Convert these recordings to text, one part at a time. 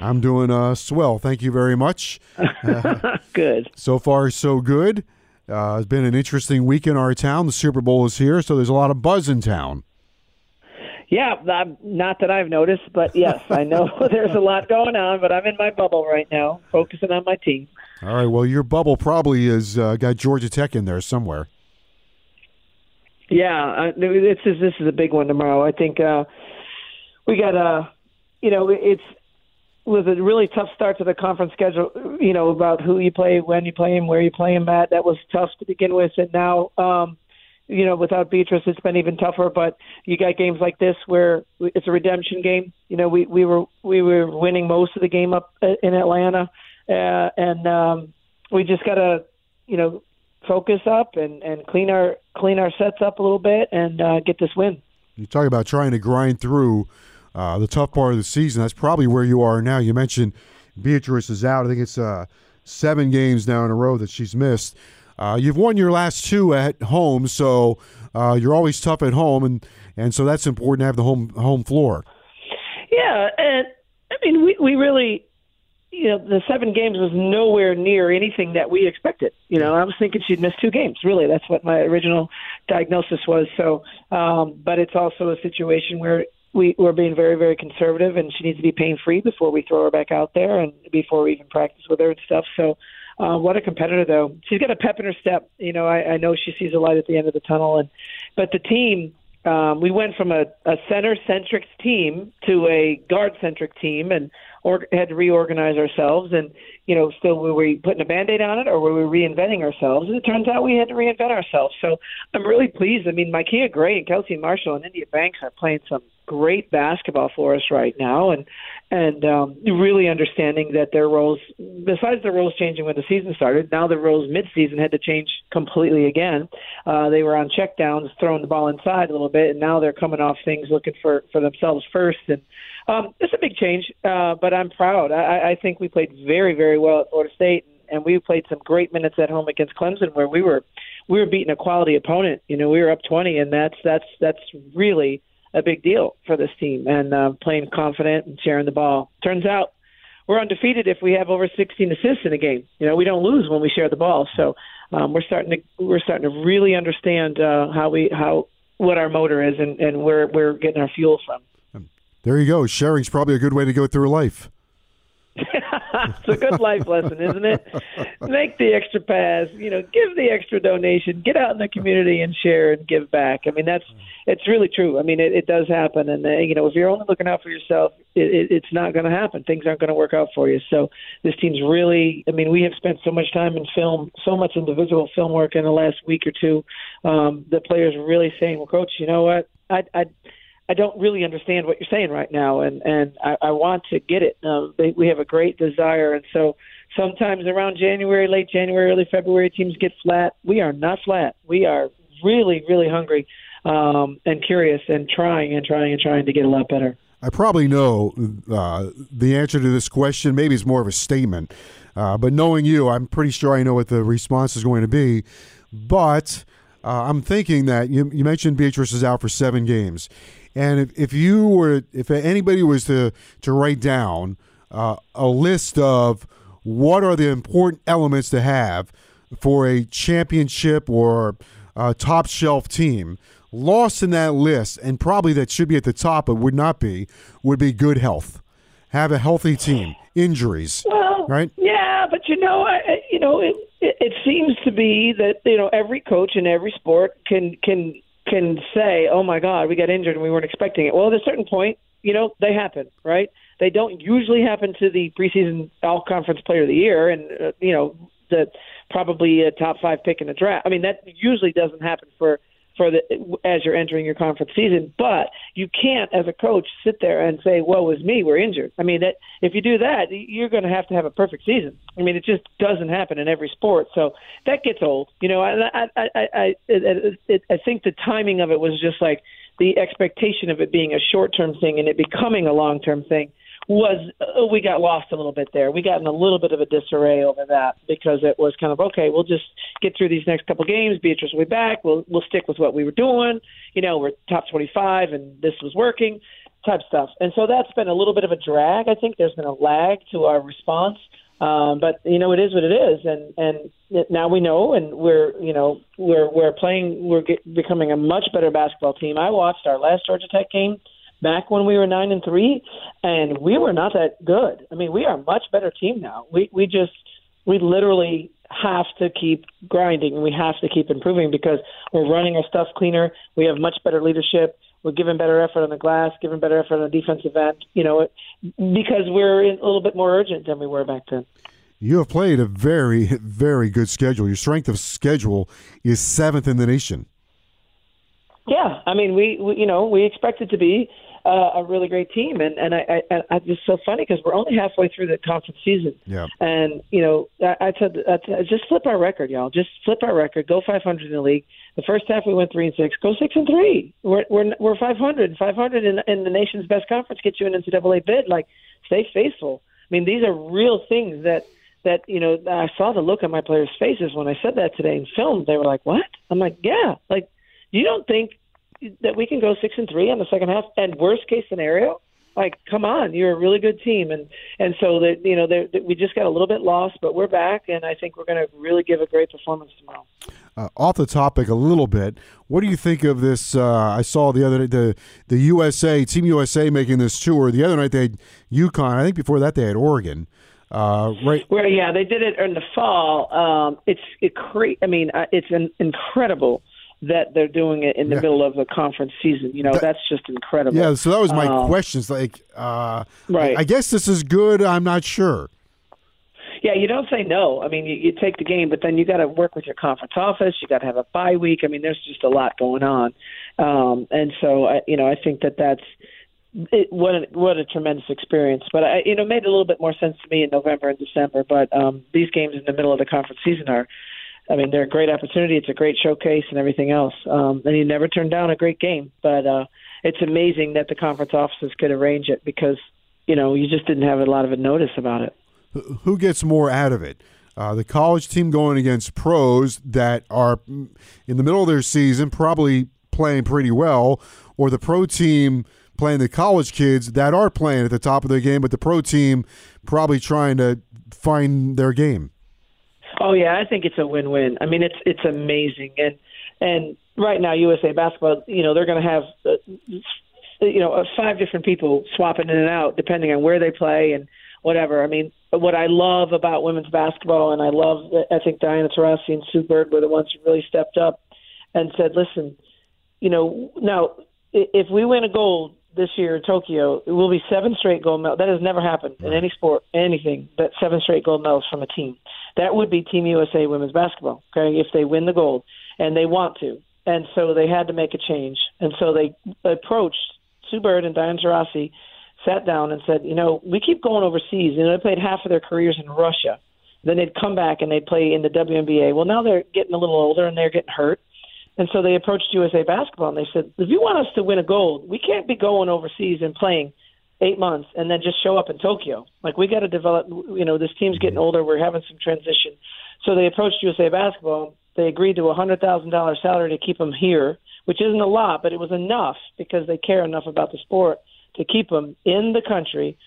I'm doing uh, swell. Thank you very much. Uh, Good. so far, so good. Uh, it's been an interesting week in our town. The Super Bowl is here, so there's a lot of buzz in town. Yeah, I'm- not that I've noticed, but yes, I know there's a lot going on. But I'm in my bubble right now, focusing on my team. All right. Well, your bubble probably has uh, got Georgia Tech in there somewhere. Yeah, uh, this is this is a big one tomorrow. I think uh, we got a, you know, it's was a really tough start to the conference schedule. You know about who you play, when you play him, where you play him at. That was tough to begin with, and now, um, you know, without Beatrice, it's been even tougher. But you got games like this where it's a redemption game. You know, we we were we were winning most of the game up uh, in Atlanta, uh, and um, we just got to, you know, focus up and and clean our clean our sets up a little bit and uh, get this win. You talk about trying to grind through uh, the tough part of the season. That's probably where you are now. You mentioned Beatrice is out. I think it's uh, seven games now in a row that she's missed. Uh, you've won your last two at home, so uh, you're always tough at home, and, and so that's important to have the home home floor. Yeah, and I mean, we we really, you know, the seven games was nowhere near anything that we expected. You know, I was thinking she'd miss two games. Really, that's what my original diagnosis was. So, um, but it's also a situation where we we're being very very conservative, and she needs to be pain free before we throw her back out there, and before we even practice with her and stuff. So. Uh, what a competitor, though. She's got a pep in her step. You know, I, I know she sees a light at the end of the tunnel, and but the team, um, we went from a, a center centric team to a guard centric team and or, had to reorganize ourselves and you know still were we putting a band-aid on it or were we reinventing ourselves and it turns out we had to reinvent ourselves so i'm really pleased i mean Mykea gray and kelsey marshall and india banks are playing some great basketball for us right now and and um really understanding that their roles besides the roles changing when the season started now the roles mid-season had to change completely again. Uh they were on check downs throwing the ball inside a little bit and now they're coming off things looking for for themselves first and um it's a big change uh but i'm proud. I i think we played very very well at florida state and we played some great minutes at home against clemson where we were we were beating a quality opponent. You know we were up 20 and that's that's that's really a big deal for this team and uh, playing confident and sharing the ball. Turns out we're undefeated if we have over 16 assists in a game. You know, we don't lose when we share the ball. So um, we're starting to we're starting to really understand uh, how we how what our motor is and, and where we're getting our fuel from. There you go. Sharing's probably a good way to go through life. it's a good life lesson, isn't it? Make the extra pass, you know, give the extra donation, get out in the community and share and give back. I mean, that's it's really true. I mean, it, it does happen, and uh, you know, if you're only looking out for yourself, it, it, it's not going to happen. Things aren't going to work out for you. So this team's really. I mean, we have spent so much time in film, so much individual film work in the last week or two. Um, the players are really saying, "Well, coach, you know what? I." I I don't really understand what you're saying right now, and and I, I want to get it. Uh, they, we have a great desire, and so sometimes around January, late January, early February, teams get flat. We are not flat. We are really, really hungry um, and curious, and trying and trying and trying to get a lot better. I probably know uh, the answer to this question. Maybe it's more of a statement, uh, but knowing you, I'm pretty sure I know what the response is going to be. But uh, I'm thinking that you, you mentioned Beatrice is out for seven games. And if, if you were, if anybody was to to write down uh, a list of what are the important elements to have for a championship or a top shelf team, lost in that list, and probably that should be at the top, but would not be, would be good health. Have a healthy team. Injuries, well, right? Yeah, but you know, I, you know, it, it, it seems to be that you know every coach in every sport can can can say, "Oh my God, we got injured and we weren't expecting it." Well, at a certain point, you know, they happen, right? They don't usually happen to the preseason all conference player of the year, and uh, you know, the probably a top five pick in the draft. I mean, that usually doesn't happen for for the as you're entering your conference season. But you can't, as a coach, sit there and say, "Woe is me, we're injured." I mean, that if you do that, you're going to have to have a perfect season. I mean, it just doesn't happen in every sport, so that gets old. You know, and I I I I, it, it, I think the timing of it was just like the expectation of it being a short term thing and it becoming a long term thing was uh, we got lost a little bit there. We got in a little bit of a disarray over that because it was kind of okay. We'll just get through these next couple games. Beatrice will be back. We'll we'll stick with what we were doing. You know, we're top twenty five, and this was working, type stuff. And so that's been a little bit of a drag. I think there's been a lag to our response. Um, but you know, it is what it is, and and now we know, and we're you know we're we're playing, we're get, becoming a much better basketball team. I watched our last Georgia Tech game back when we were nine and three, and we were not that good. I mean, we are a much better team now. We we just we literally have to keep grinding and we have to keep improving because we're running our stuff cleaner. We have much better leadership. We're giving better effort on the glass, giving better effort on the defensive end. You know, because we're a little bit more urgent than we were back then. You have played a very, very good schedule. Your strength of schedule is seventh in the nation. Yeah, I mean, we, we you know we expect it to be uh, a really great team, and and I, I, I it's so funny because we're only halfway through the conference season. Yeah. And you know, I, I said I said, just flip our record, y'all. Just flip our record. Go 500 in the league. The first half we went three and six. Go six and three. We're we're we're 500. 500 in, in the nation's best conference gets you an NCAA bid. Like, stay faithful. I mean, these are real things that that you know. I saw the look on my players' faces when I said that today in film. They were like, "What?" I'm like, "Yeah." Like, you don't think that we can go six and three on the second half. And worst case scenario, like come on, you're a really good team, and and so that you know that we just got a little bit lost, but we're back, and I think we're going to really give a great performance tomorrow. Uh, off the topic a little bit, what do you think of this? Uh, I saw the other the the USA Team USA making this tour. The other night they had UConn. I think before that they had Oregon. Uh, right. Well, yeah, they did it in the fall. Um, it's it cre- I mean, uh, it's an incredible that they're doing it in the yeah. middle of the conference season. You know, that, that's just incredible. Yeah, so that was my um, questions. Like, uh, right? I, I guess this is good. I'm not sure. Yeah, you don't say no. I mean, you, you take the game, but then you got to work with your conference office. You got to have a bye week. I mean, there's just a lot going on, um, and so I, you know, I think that that's it, what a, what a tremendous experience. But I, you know, made a little bit more sense to me in November and December. But um, these games in the middle of the conference season are I mean, they're a great opportunity. It's a great showcase and everything else. Um, and you never turn down a great game. But uh, it's amazing that the conference offices could arrange it because, you know, you just didn't have a lot of a notice about it. Who gets more out of it? Uh, the college team going against pros that are in the middle of their season, probably playing pretty well, or the pro team playing the college kids that are playing at the top of their game, but the pro team probably trying to find their game. Oh yeah, I think it's a win-win. I mean, it's it's amazing, and and right now USA Basketball, you know, they're going to have. Uh, you know, uh, five different people swapping in and out depending on where they play and whatever. I mean, what I love about women's basketball, and I love, I think Diana Taurasi and Sue Bird were the ones who really stepped up and said, listen, you know, now if we win a gold this year in Tokyo, it will be seven straight gold medals. That has never happened in any sport, anything, that seven straight gold medals from a team. That would be Team USA women's basketball, okay, if they win the gold, and they want to. And so they had to make a change. And so they approached Sue Bird and Diana Taurasi, sat down and said, you know, we keep going overseas. You know, they played half of their careers in Russia. Then they'd come back and they'd play in the WNBA. Well, now they're getting a little older and they're getting hurt. And so they approached USA Basketball and they said, if you want us to win a gold, we can't be going overseas and playing – eight months and then just show up in Tokyo. Like we got to develop. You know, this team's getting older. We're having some transition. So they approached USA Basketball. They agreed to a hundred thousand dollars salary to keep them here, which isn't a lot, but it was enough because they care enough about the sport to keep them in the country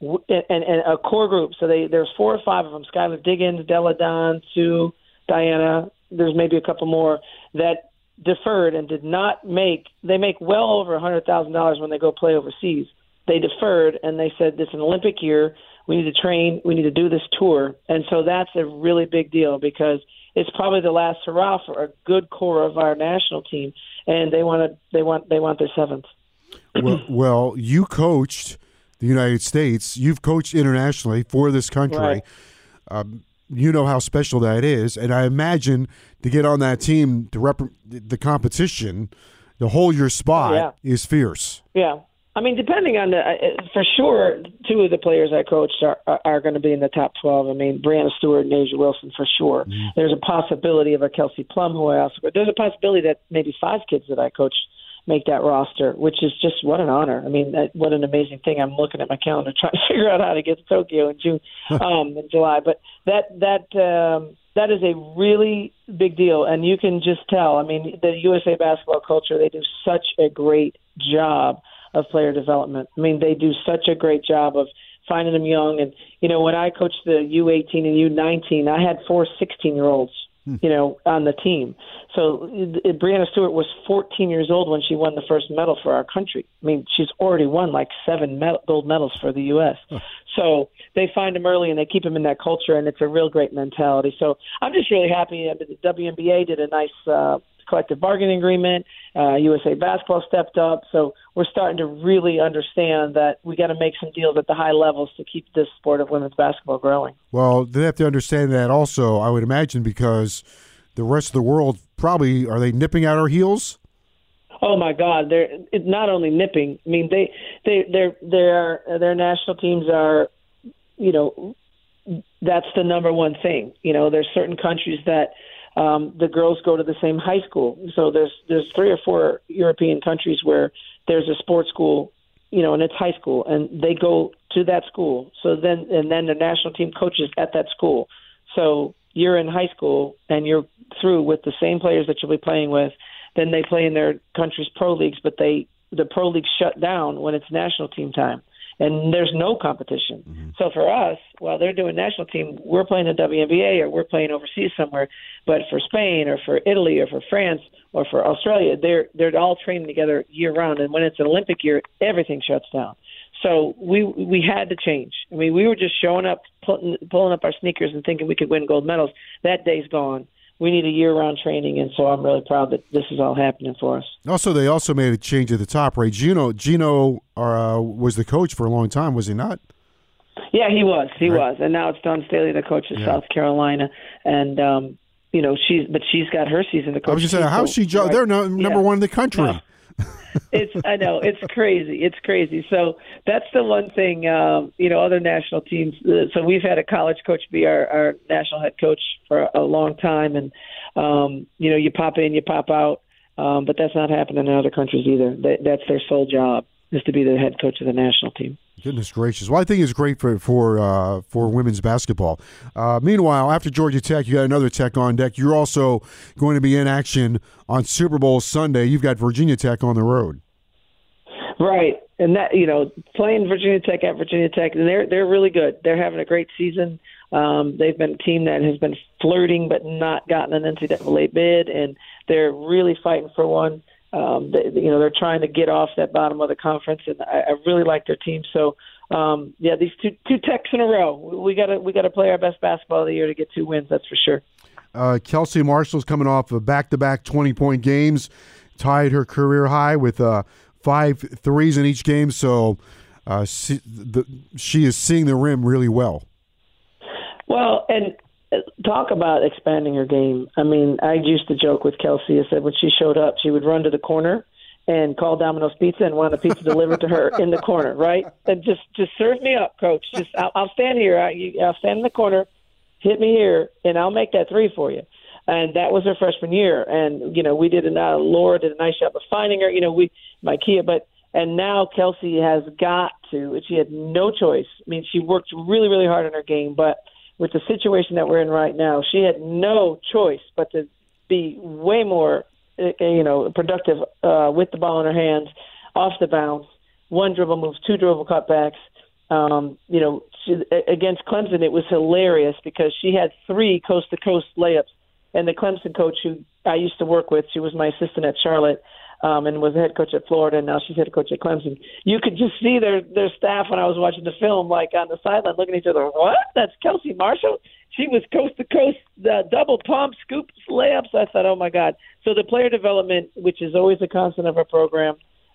and, and, and a core group. So they there's four or five of them: Skylar Diggins, Delle Donne, Sue, Diana. There's maybe a couple more that deferred and did not make. They make well over a hundred thousand dollars when they go play overseas they deferred and they said this is an Olympic year. We need to train. We need to do this tour, and so that's a really big deal because it's probably the last hurrah for a good core of our national team, and they want to. They want. They want their seventh. well, well, you coached the United States. You've coached internationally for this country. Right. Um, you know how special that is, and I imagine to get on that team to rep the competition, to hold your spot Yeah. is fierce. Yeah. I mean, depending on the, uh, for sure, two of the players I coached are are, are going to be in the top twelve. I mean, Breanna Stewart and A'ja Wilson for sure. There's a possibility of a Kelsey Plum, who I also. There's a possibility that maybe five kids that I coached make that roster, which is just what an honor. I mean, that, what an amazing thing. I'm looking at my calendar trying to figure out how to get to Tokyo in June, um, in July. But that that um, that is a really big deal, and you can just tell. I mean, the USA basketball culture they do such a great job of player development. I mean, they do such a great job of finding them young. And you know, when I coached the U18 and U19, I had four 16 year olds. You know, on the team. So uh, Breanna Stewart was 14 years old when she won the first medal for our country. I mean, she's already won like seven med- gold medals for the U.S. So they find them early and they keep them in that culture, and it's a real great mentality. So I'm just really happy. that The WNBA did a nice uh, collective bargaining agreement. Uh, USA Basketball stepped up. So we're starting to really understand that we got to make some deals at the high levels to keep this sport of women's basketball growing. Well, they have to understand that also. I would imagine because the rest of the world probably are they nipping at our heels. Oh my God! They're not only nipping. I mean, they they their their their national teams are, you know, that's the number one thing. You know, there's certain countries that um, the girls go to the same high school. So there's there's three or four European countries where there's a sports school, you know, and it's high school, and they go to that school. So then and then the national team coaches at that school. So you're in high school and you're through with the same players that you'll be playing with. Then they play in their country's pro leagues, but they the pro leagues shut down when it's national team time, and there's no competition. Mm-hmm. So for us, while they're doing national team, we're playing the WNBA or we're playing overseas somewhere. But for Spain or for Italy or for France or for Australia, they're they're all training together year round. And when it's an Olympic year, everything shuts down. So we we had to change. I mean, we were just showing up, pulling, pulling up our sneakers, and thinking we could win gold medals. That day's gone. We need a year-round training, and so I'm really proud that this is all happening for us. Also, they also made a change at the top, right? Geno Geno uh, was the coach for a long time, was he not? Yeah, he was. He Right. was, and now it's Dawn Staley, the coach of Yeah. South Carolina, and um, you know she's but she's got her season to coach. I was just saying, how's she? Jo- right. they're no, number Yeah. one in the country. No. It's I know it's crazy. It's crazy. So that's the one thing. Um, you know, other national teams. Uh, so we've had a college coach be our, our national head coach for a long time, and um, you know, you pop in, you pop out. Um, but that's not happening in other countries either. That, that's their sole job is to be the head coach of the national team. Goodness gracious! Well, I think it's great for for uh, for women's basketball. Uh, meanwhile, after Georgia Tech, you got another Tech on deck. You're also going to be in action on Super Bowl Sunday. You've got Virginia Tech on the road. Right, and that you know, playing Virginia Tech at Virginia Tech, and they're they're really good. They're having a great season. Um, they've been a team that has been flirting but not gotten an NCAA bid, and they're really fighting for one. Um, they, you know, they're trying to get off that bottom of the conference, and I, I really like their team. So, um, yeah, these two two techs in a row. We got to we got to play our best basketball of the year to get two wins. That's for sure. Uh, Kelsey Marshall's coming off of back-to-back 20-point games, tied her career high with uh, five threes in each game. So uh, she, the, she is seeing the rim really well. Well, and talk about expanding her game. I mean, I used to joke with Kelsey. I said when she showed up, she would run to the corner and call Domino's Pizza and want a pizza delivered to her in the corner, right? And just just serve me up, Coach. Just I'll, I'll stand here. I, I'll stand in the corner, hit me here, and I'll make that three for you. And that was her freshman year. And you know, we did a uh, Laura did a nice job of finding her. You know, we Mykea, but and now Kelsey has got to. She had no choice. I mean, she worked really, really hard on her game, but with the situation that we're in right now, she had no choice but to be way more, uh, you know, productive uh, with the ball in her hands, off the bounce, one dribble moves, two dribble cutbacks. Um, you know, she, against Clemson, it was hilarious because she had three coast to coast layups, and the Clemson coach who I used to work with, she was my assistant at Charlotte. Um, and was the head coach at Florida, and now she's head coach at Clemson. You could just see their their staff when I was watching the film, like on the sideline, looking at each other. What? That's Kelsey Marshall. She was coast to coast, uh, double pump, scoops, layups. I thought, oh my god. So the player development, which is always a constant of our program,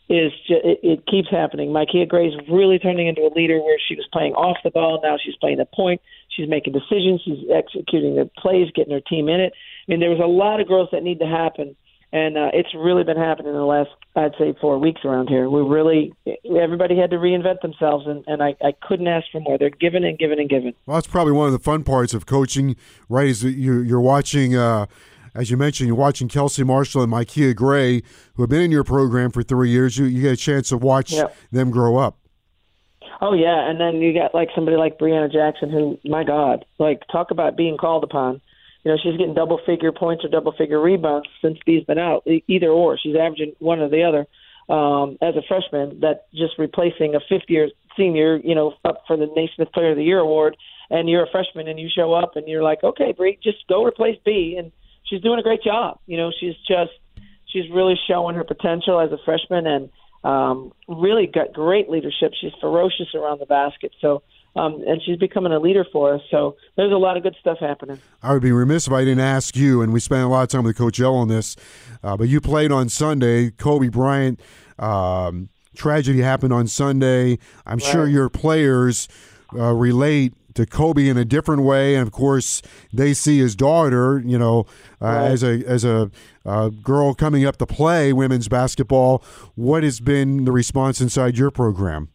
is ju- it, it keeps happening. Mykea Gray's really turning into a leader where she was playing off the ball. Now she's playing the point. She's making decisions. She's executing the plays, getting her team in it. I mean, there was a lot of growth that need to happen, and uh, it's really been happening in the last, I'd say, four weeks around here. We really, everybody had to reinvent themselves, and, and I, I couldn't ask for more. They're giving and giving and giving. Well, that's probably one of the fun parts of coaching, right? Is that you, you're watching. Uh, as you mentioned, you're watching Kelsey Marshall and Mykea Gray, who have been in your program for three years. You, you get a chance to watch Yep. them grow up. Oh yeah, and then you got like somebody like Brianna Jackson, who, my God, like talk about being called upon. You know, she's getting double figure points or double figure rebounds since B's been out. Either or, she's averaging one or the other. Um, as a freshman, that just replacing a fifth year senior, you know, up for the Naismith Player of the Year award, and you're a freshman and you show up and you're like, okay, Bree, just go replace B, and she's doing a great job. You know, she's just she's really showing her potential as a freshman and um, really got great leadership. She's ferocious around the basket. So, um, and she's becoming a leader for us. So there's a lot of good stuff happening. I would be remiss if I didn't ask you, and we spent a lot of time with Coach L on this, uh, but you played on Sunday. Kobe Bryant um, tragedy happened on Sunday. I'm sure your players uh, relate to Kobe in a different way, and of course, they see his daughter, you know, uh, Right. as a as a uh, girl coming up to play women's basketball. What has been the response inside your program?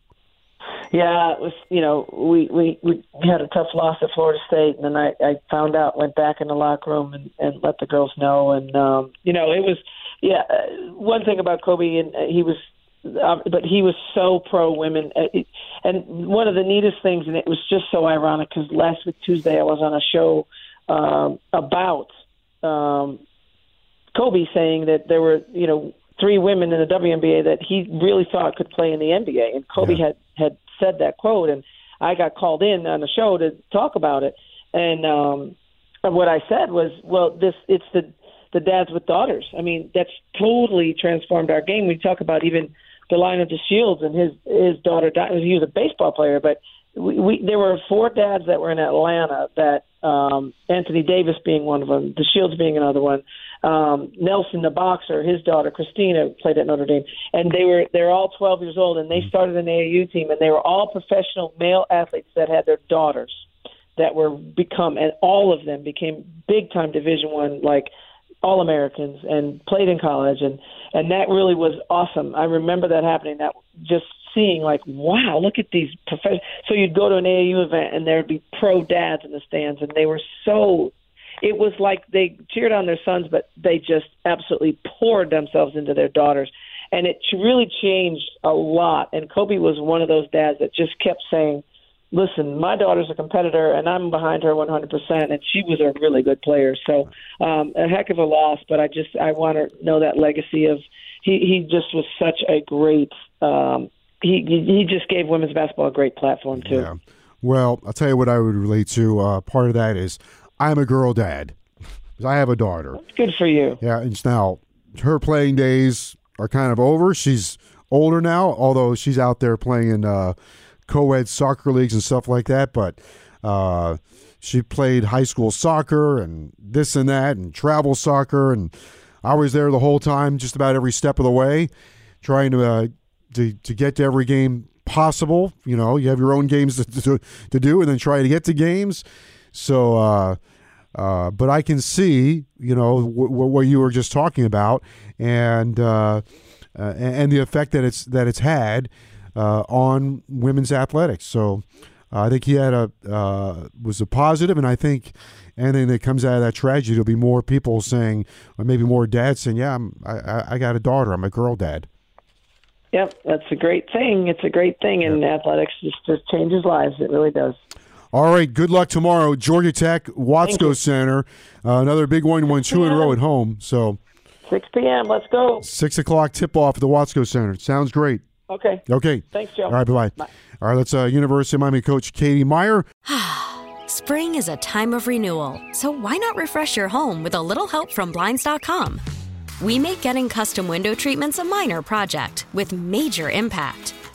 Yeah, it was. You know, we we we had a tough loss at Florida State, and then I I found out, went back in the locker room and and let the girls know, and um, you know, it was. Yeah, uh, one thing about Kobe, and uh, he was, uh, but he was so pro women, uh, and one of the neatest things, and it was just so ironic because last week Tuesday I was on a show um, about um, Kobe saying that there were, you know, three women in the WNBA that he really thought could play in the NBA, and Kobe Yeah. had had said that quote, and I got called in on the show to talk about it, and um, what I said was, well, this it's the the dads with daughters. I mean, that's totally transformed our game. We talk about even the line of the Shields and his his daughter. He was a baseball player, but we, we there were four dads that were in Atlanta. That um, Anthony Davis being one of them, the Shields being another one. Um, Nelson, the boxer, his daughter Christina played at Notre Dame, and they were they're all 12 years old, and they started an AAU team, and they were all professional male athletes that had their daughters that were become, and all of them became big time Division One like all Americans and played in college and and that really was awesome. I remember that happening. That just seeing like wow, look at these professional. So you'd go to an AAU event and there'd be pro dads in the stands and they were so. It was like they cheered on their sons, but they just absolutely poured themselves into their daughters, and it really changed a lot. And Kobe was one of those dads that just kept saying, listen, my daughter's a competitor, and I'm behind her 100%, and she was a really good player. So um, a heck of a loss, but I just I want to know that legacy of he he just was such a great. Um, he he just gave women's basketball a great platform too. Yeah. Well, I'll tell you what I would relate to. Uh, part of that is I'm a girl dad. I have a daughter. Good for you. Yeah, and now her playing days are kind of over. She's older now, although she's out there playing in uh, co-ed soccer leagues and stuff like that. But uh, she played high school soccer and this and that and travel soccer, and I was there the whole time, just about every step of the way, trying to uh, to to get to every game possible. You know, you have your own games to to, to do, and then try to get to games. So. Uh, uh, but I can see, you know, w- w- what you were just talking about, and uh, uh, and the effect that it's that it's had uh, on women's athletics. So uh, I think he had a uh, was a positive, and I think anything that comes out of that tragedy, there'll be more people saying, or maybe more dads saying, "Yeah, I'm, I, I- I got a daughter. I'm a girl dad." Yep, that's a great thing. It's a great thing, and athletics just just changes lives. It really does. All right, good luck tomorrow, Georgia Tech, Watsco Center, uh, another big one. Won two in a row at home, so 6 p.m. Let's go. six o'clock tip off at the Watsco Center. Sounds great. Okay. Okay. Thanks, Joe. All right, bye bye. All right, let's uh, University of Miami coach Katie Meier. Spring is a time of renewal, so why not refresh your home with a little help from Blinds.com? We make getting custom window treatments a minor project with major impact.